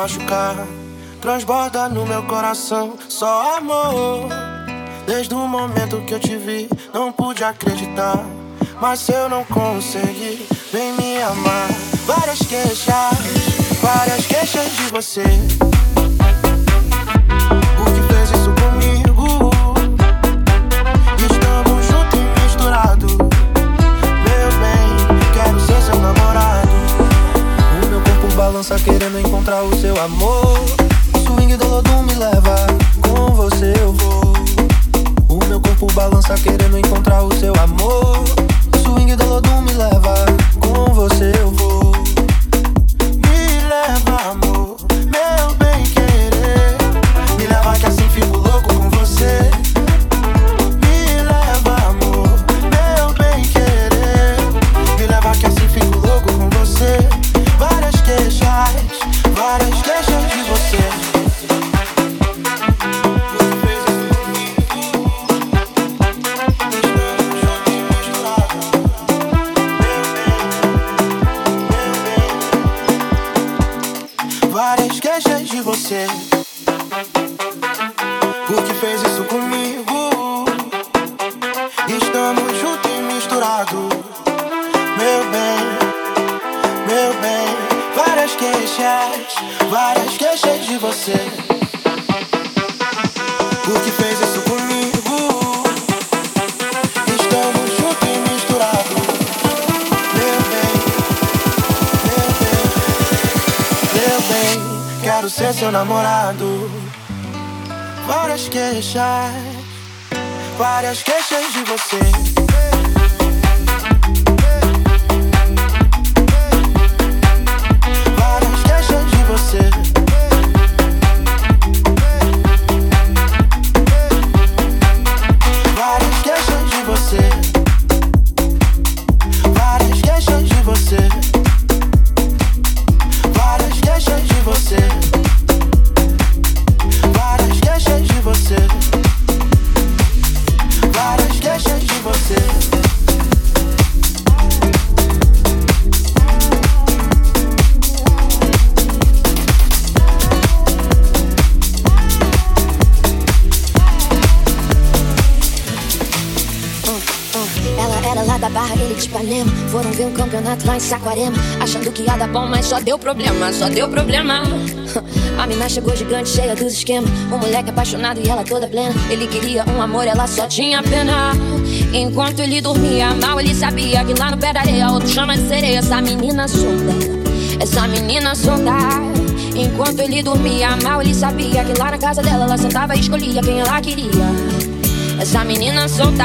machucar. Transborda no meu coração só amor. Desde o momento que eu te vi, não pude acreditar. Mas eu não consegui, vem me amar. Várias queixas, várias queixas de você. amor. Só deu problema. A mina chegou gigante, cheia dos esquemas. Um moleque apaixonado e ela toda plena. Ele queria um amor, ela só tinha pena. Enquanto ele dormia mal, ele sabia que lá no pé da areia outro chama de sereia. Essa menina solta, essa menina solta. Enquanto ele dormia mal, ele sabia que lá na casa dela ela sentava e escolhia quem ela queria. Essa menina solta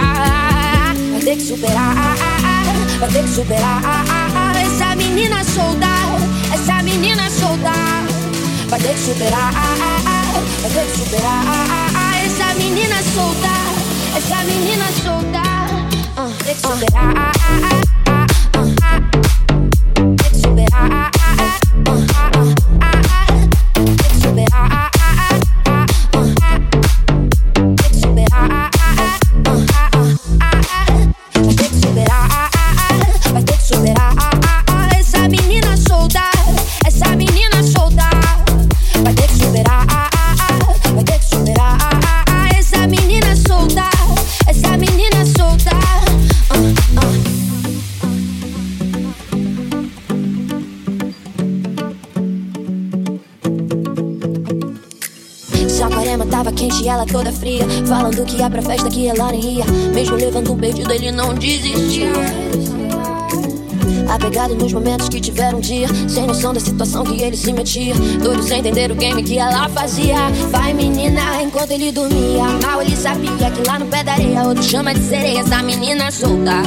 vai ter que superar, vai ter que superar essa menina solta. Vai ter que superar, vai ter que superar. Essa menina solta, essa menina solta. Uh, tem que superar. Tem fria. Falando que ia pra festa que ela nem ia. Mesmo levando um perdido, ele não desistia. Apegado nos momentos que tiveram um dia Sem noção da situação que ele se metia Doido sem entender o game que ela fazia Vai menina, enquanto ele dormia Mal ele sabia que lá no pé da areia Outro chama de sereia, essa menina solta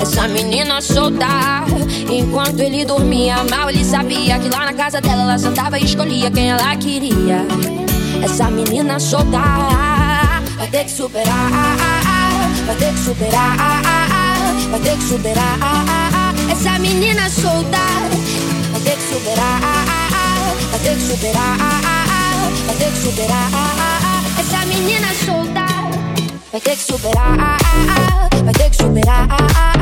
essa menina solta Enquanto ele dormia Mal ele sabia que lá na casa dela Ela sentava e escolhia quem ela queria essa menina solta vai ter que superar, vai ter que superar, vai ter que superar. Essa menina solta vai ter que superar, vai ter que superar, vai ter que superar. Essa menina solta vai ter que superar, vai ter que superar.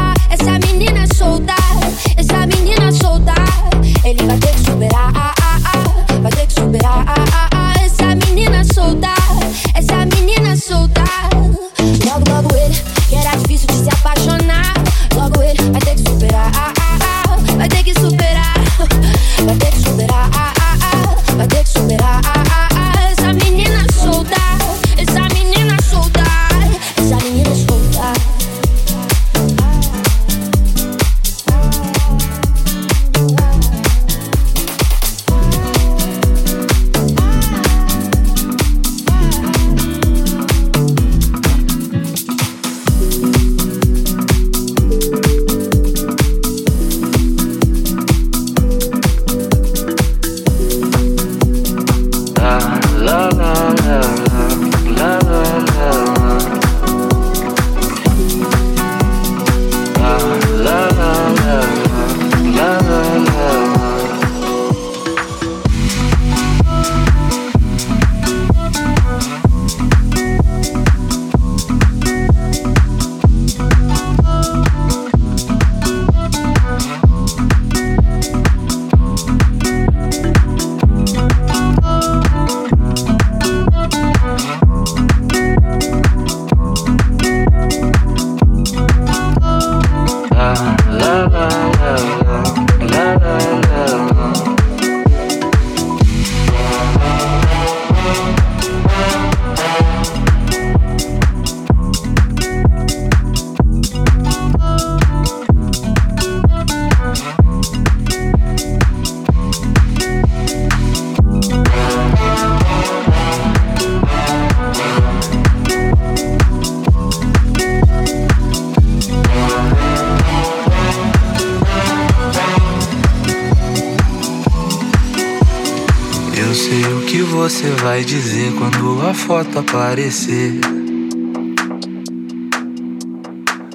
Você vai dizer quando a foto aparecer.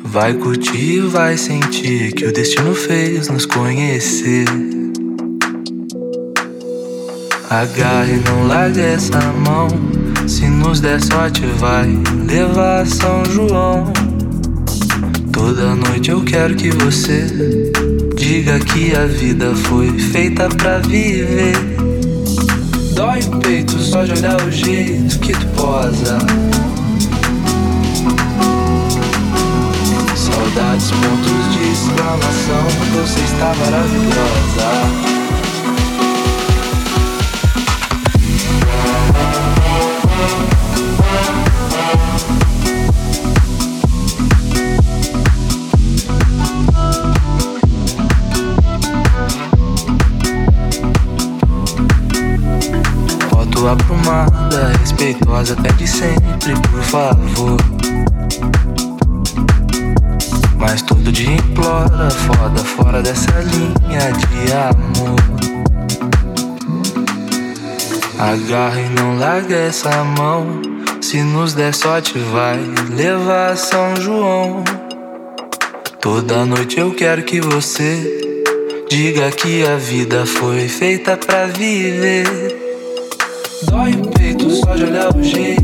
Vai curtir, vai sentir que o destino fez nos conhecer. Agarre, não largue essa mão. Se nos der sorte, vai levar São João. Toda noite eu quero que você diga que a vida foi feita pra viver. Dói o peito só de olhar o jeito que tu posa. Saudades, pontos de exclamação. Você está maravilhosa. De sempre, por favor. Mas todo dia implora, foda fora dessa linha de amor. Agarra e não larga essa mão. Se nos der sorte, vai levar São João. Toda noite eu quero que você diga que a vida foi feita pra viver. Dói pode olhar o jeito.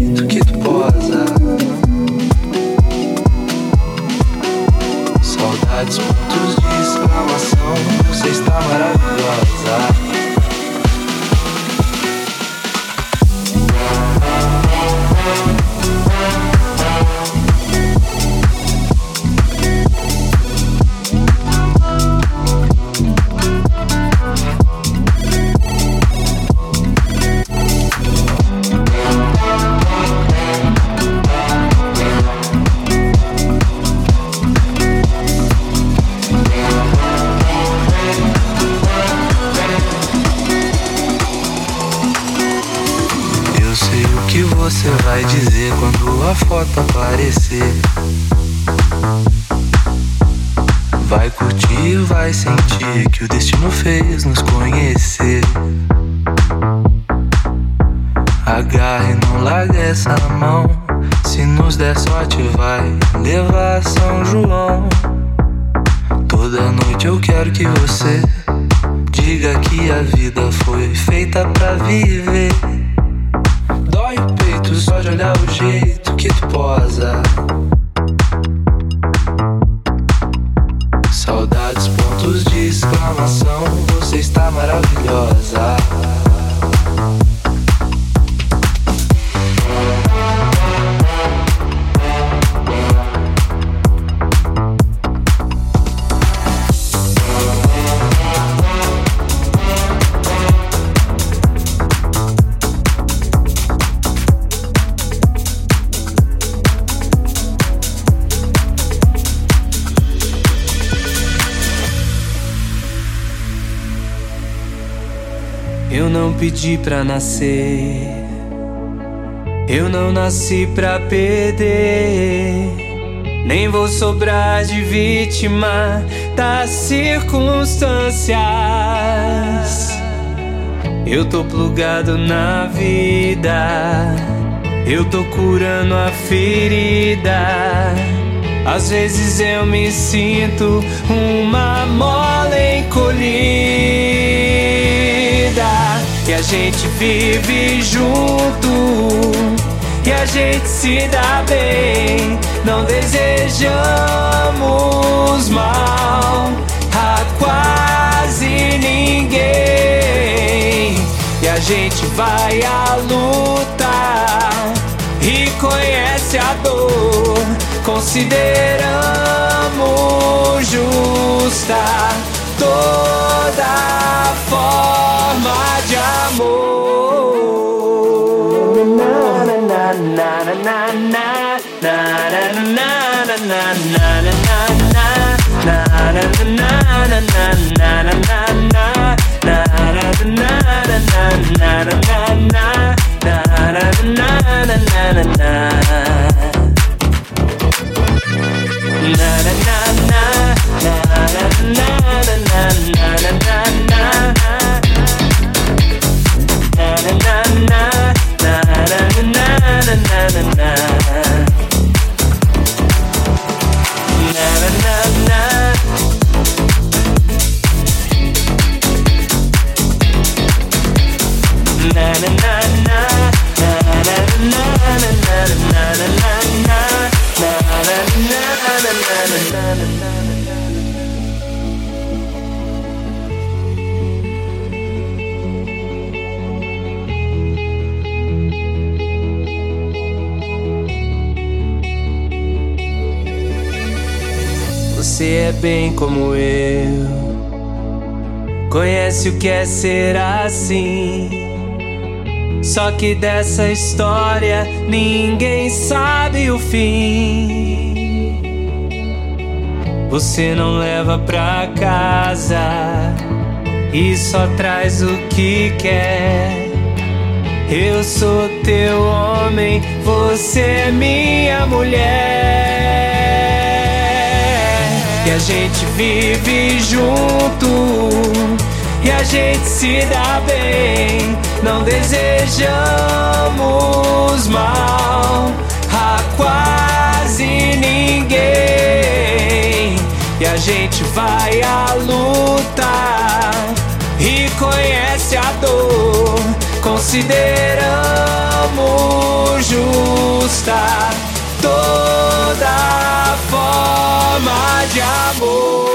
Eu não pedi pra nascer. Eu não nasci pra perder. Nem vou sobrar de vítima das circunstâncias. Eu tô plugado na vida. Eu tô curando a ferida. Às vezes eu me sinto uma mola encolhida. E a gente vive junto. E a gente se dá bem. Não desejamos mal a quase ninguém. E a gente vai à luta e conhece a dor. Consideramos justa toda forma amor. Na, na, na, na, na, na, na, na, na, na, na, na, na, na, na na na na na bem como eu. Conhece o que é ser assim. Só que dessa história ninguém sabe o fim. Você não leva pra casa e só traz o que quer. Eu sou teu homem, você é minha mulher a gente vive junto e a gente se dá bem. Não desejamos mal a quase ninguém. E a gente vai à luta e conhece a dor. Consideramos justa toda forma de amor.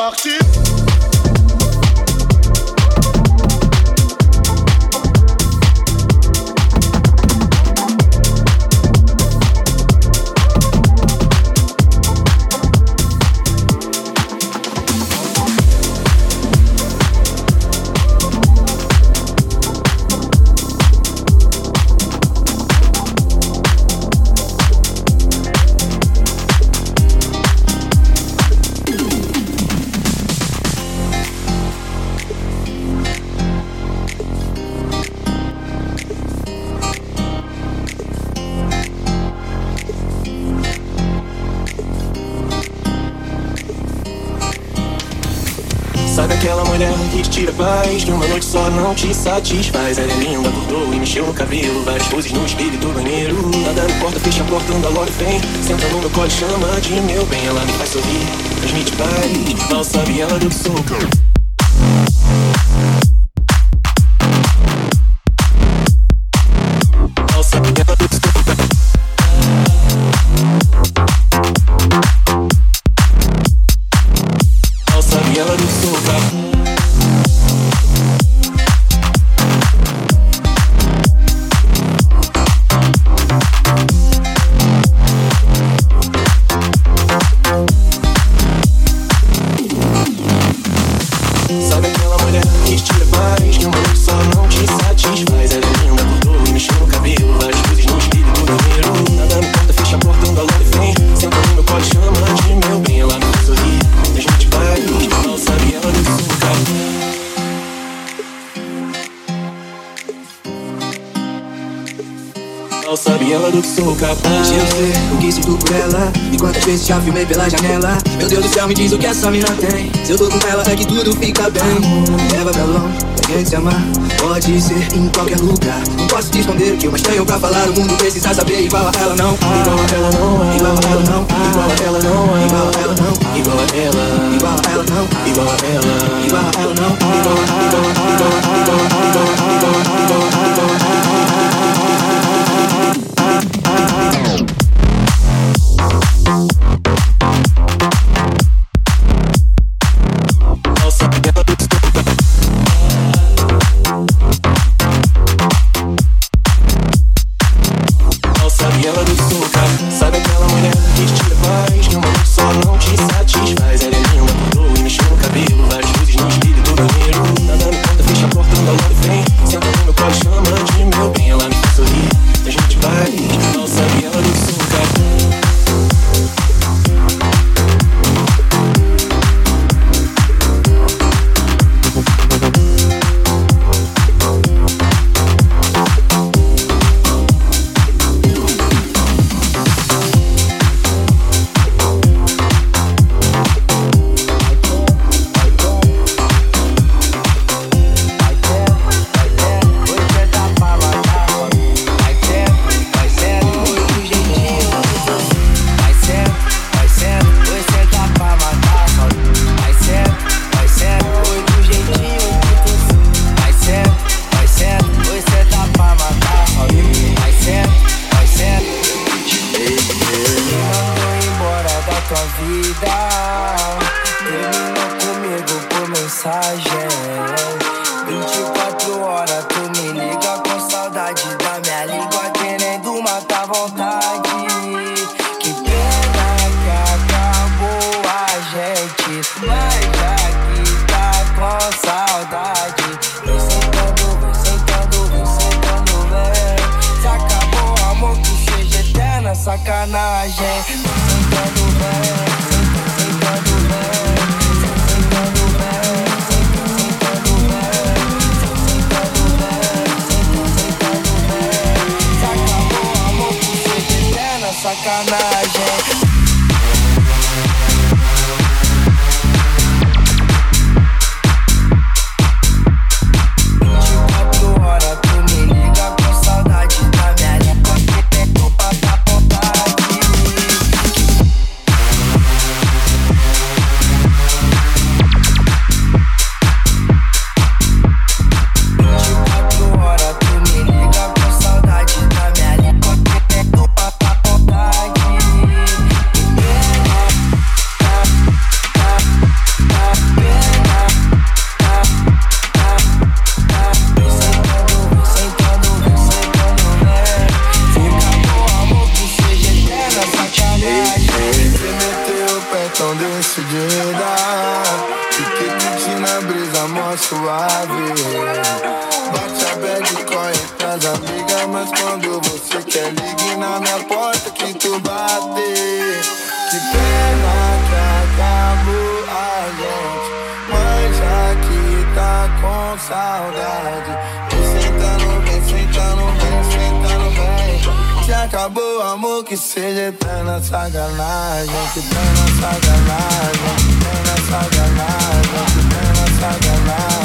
partir. Te satisfaz. Ela é linda, acordou e mexeu no cabelo. Várias poses no espelho do banheiro Nada me importa, fecha a porta, anda logo e vem. Senta no meu colo e chama de meu bem. Ela me faz sorrir, transmite paz. Mal sabe ela do que sou vezes já filmei pela janela Meu Deus do céu, me diz o que essa mina tem Se eu tô com ela é que tudo fica bem Me leva pra longe, gente se amar Pode ser em qualquer lugar Não posso te esconder que eu mais tenho pra falar O mundo precisa saber igual a ela não Igual a ela não Igual a ela não Igual a ela não Igual a ela não Igual a ela Igual a ela não Igual a ela Igual a ela não Igual a ela não que seja eterna sacanagem, que eterna sacanagem, que eterna sacanagem, que eterna sacanagem.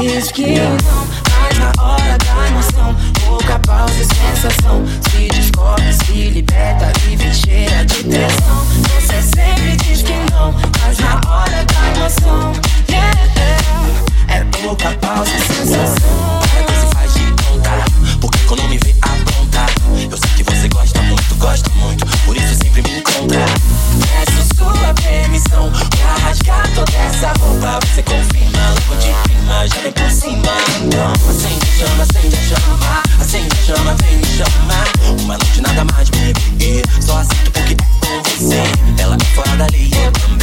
Diz que não, mas na hora da emoção, pouca pausa e sensação. Se descobre, se liberta, vive cheia de tensão. Você sempre diz que não, mas na hora da emoção, yeah, yeah. é pouca pausa e sensação. Se faz de conta, porque quando me vê aprontar, eu sei que você gosta muito, gosta muito, por isso sempre me encontra. Peço sua permissão pra rasgar toda essa roupa, você confirma joga pra cima Então acende chama, acende chama Acende chama, vem me chamar Uma noite nada mais, baby Só aceito porque é com você. Ela é fora da lei, é pra mim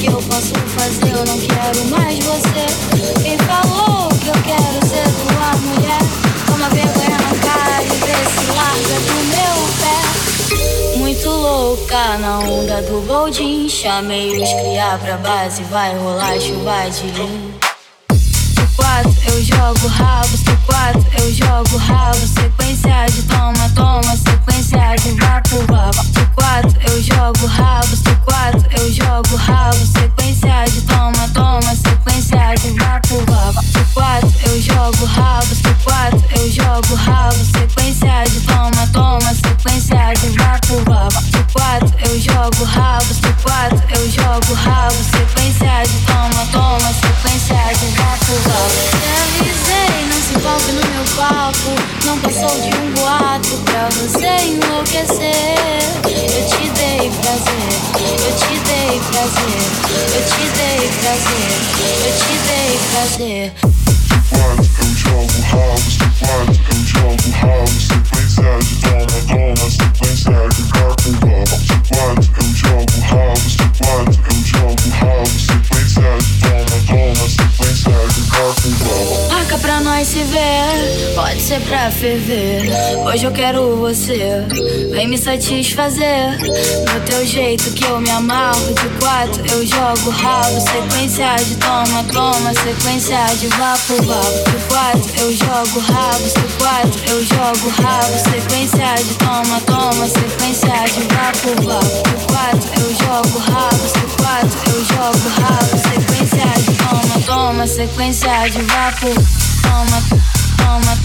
que eu posso fazer? Eu não quero mais você. Quem falou que eu quero ser tua mulher? Toma vergonha na cara e vê se larga do meu pé. Muito louca na onda do Goldin. Chamei os criar pra base, vai rolar chuva de lim quatro, eu jogo rabo, se quatro, eu jogo sequência de toma, toma, sequência de vapo, eu jogo rabo, sequência de toma, toma, sequência de eu jogo rabo, sequência de toma, toma, sequência de eu jogo rabo, sequência de toma, toma, sequência de avisei, não se envolve no meu papo. Não passou de um boato pra você enlouquecer. Eu te dei prazer, eu te dei prazer, eu te dei prazer, eu te dei prazer. eu jogo house, quatro, eu jogo house, sequência de toma, toma, sequência de vapo, vapo. Quatro, eu jogo house, quatro, eu jogo house, se ver, pode ser pra ferver. Hoje eu quero você, vem me satisfazer. Do teu jeito que eu me amarro, de quatro eu jogo rabo. Sequência de toma, toma, sequência de vapo, vapo. De quatro eu jogo rabo, de quatro eu jogo rabo. Sequência de toma, toma, sequência de vapo, vapo. De quatro eu jogo rabo, de quatro eu jogo rabo. Sequência de toma, toma, sequência de vapo. Toma, toma,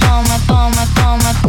toma, toma, toma, toma,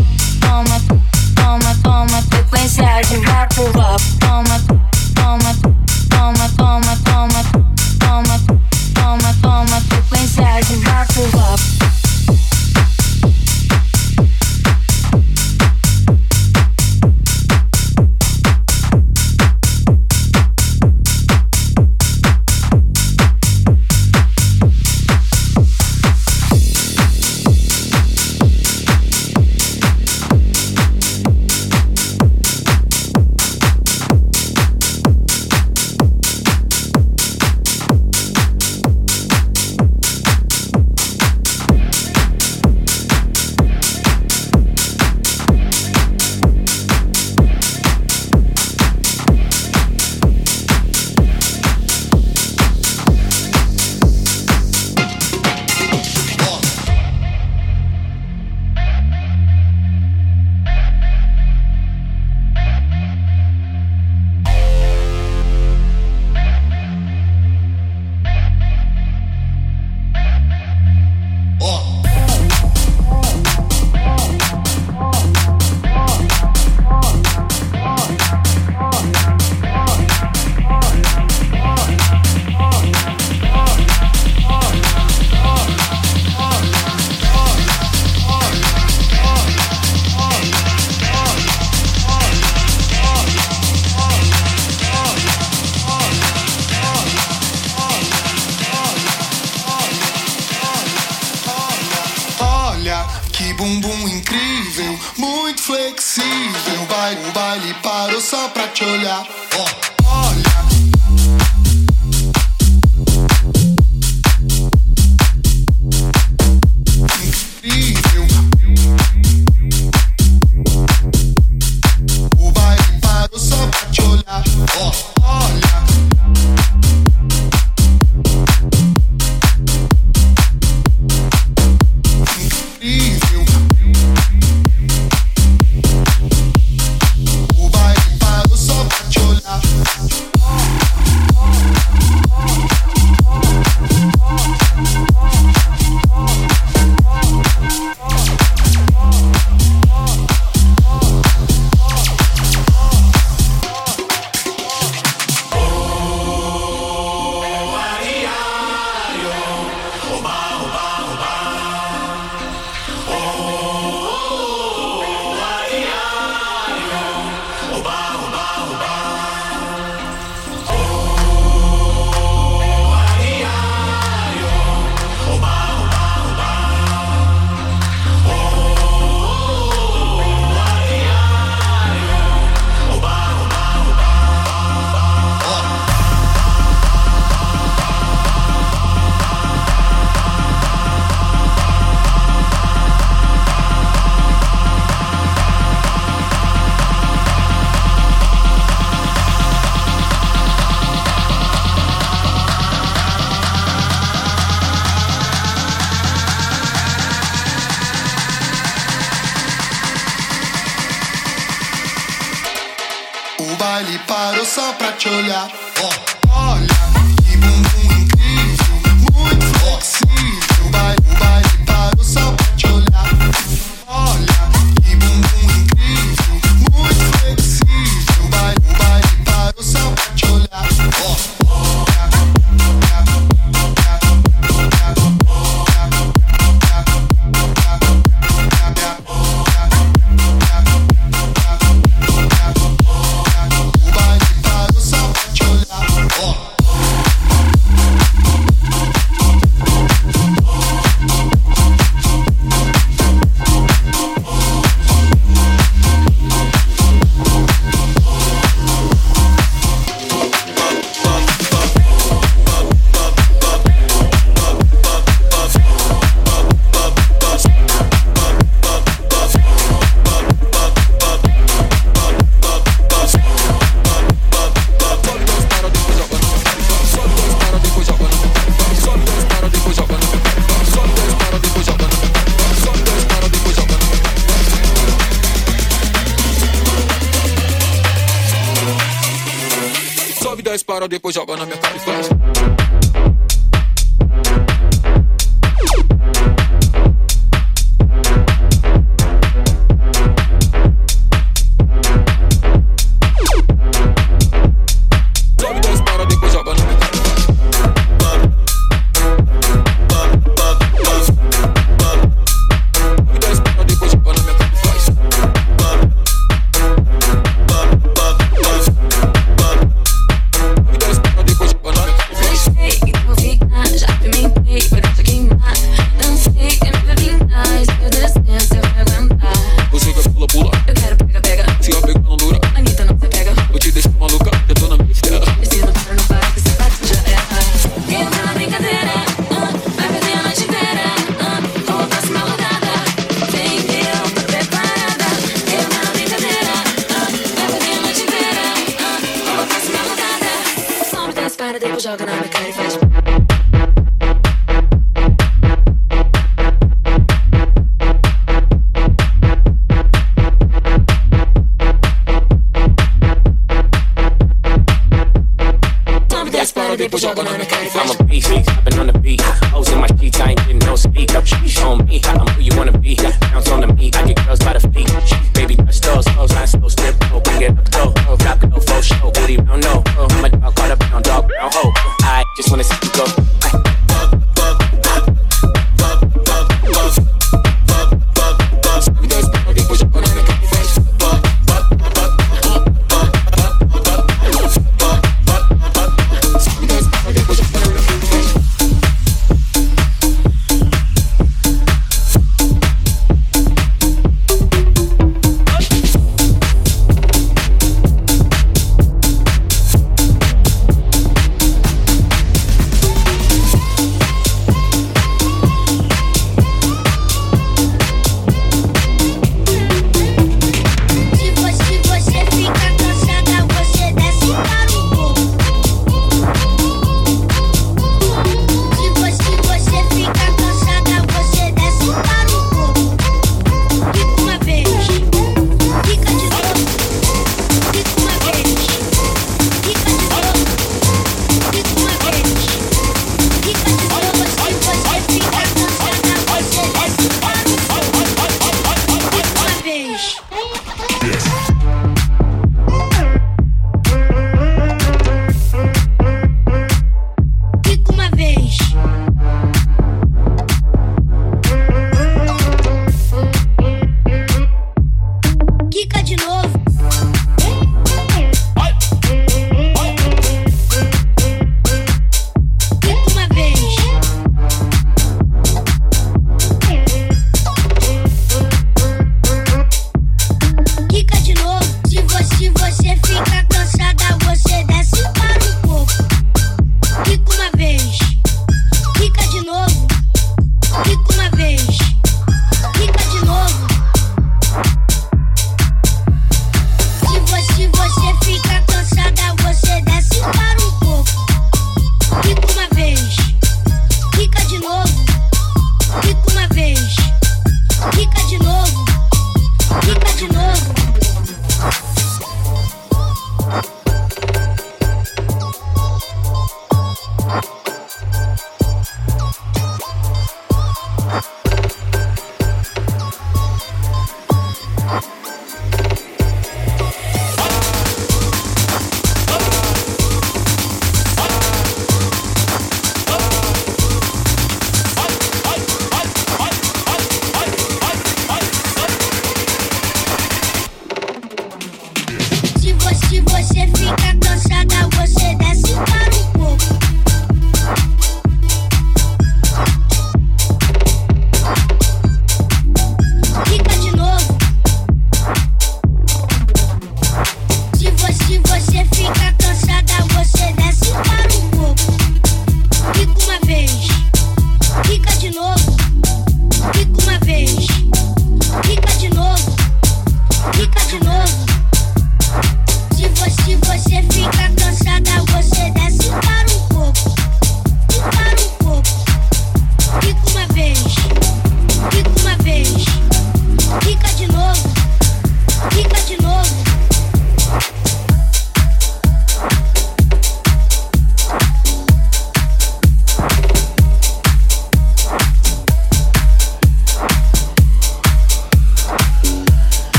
para, depois joga na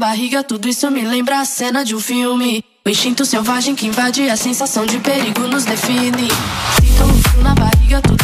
barriga, tudo isso me lembra a cena de um filme. O instinto selvagem que invade a sensação de perigo nos define. Sinto um frio na barriga, tudo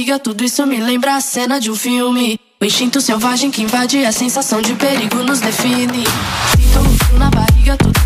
barriga, tudo isso me lembra a cena de um filme. O instinto selvagem que invade a sensação de perigo nos define. Sinto um frio na barriga, tudo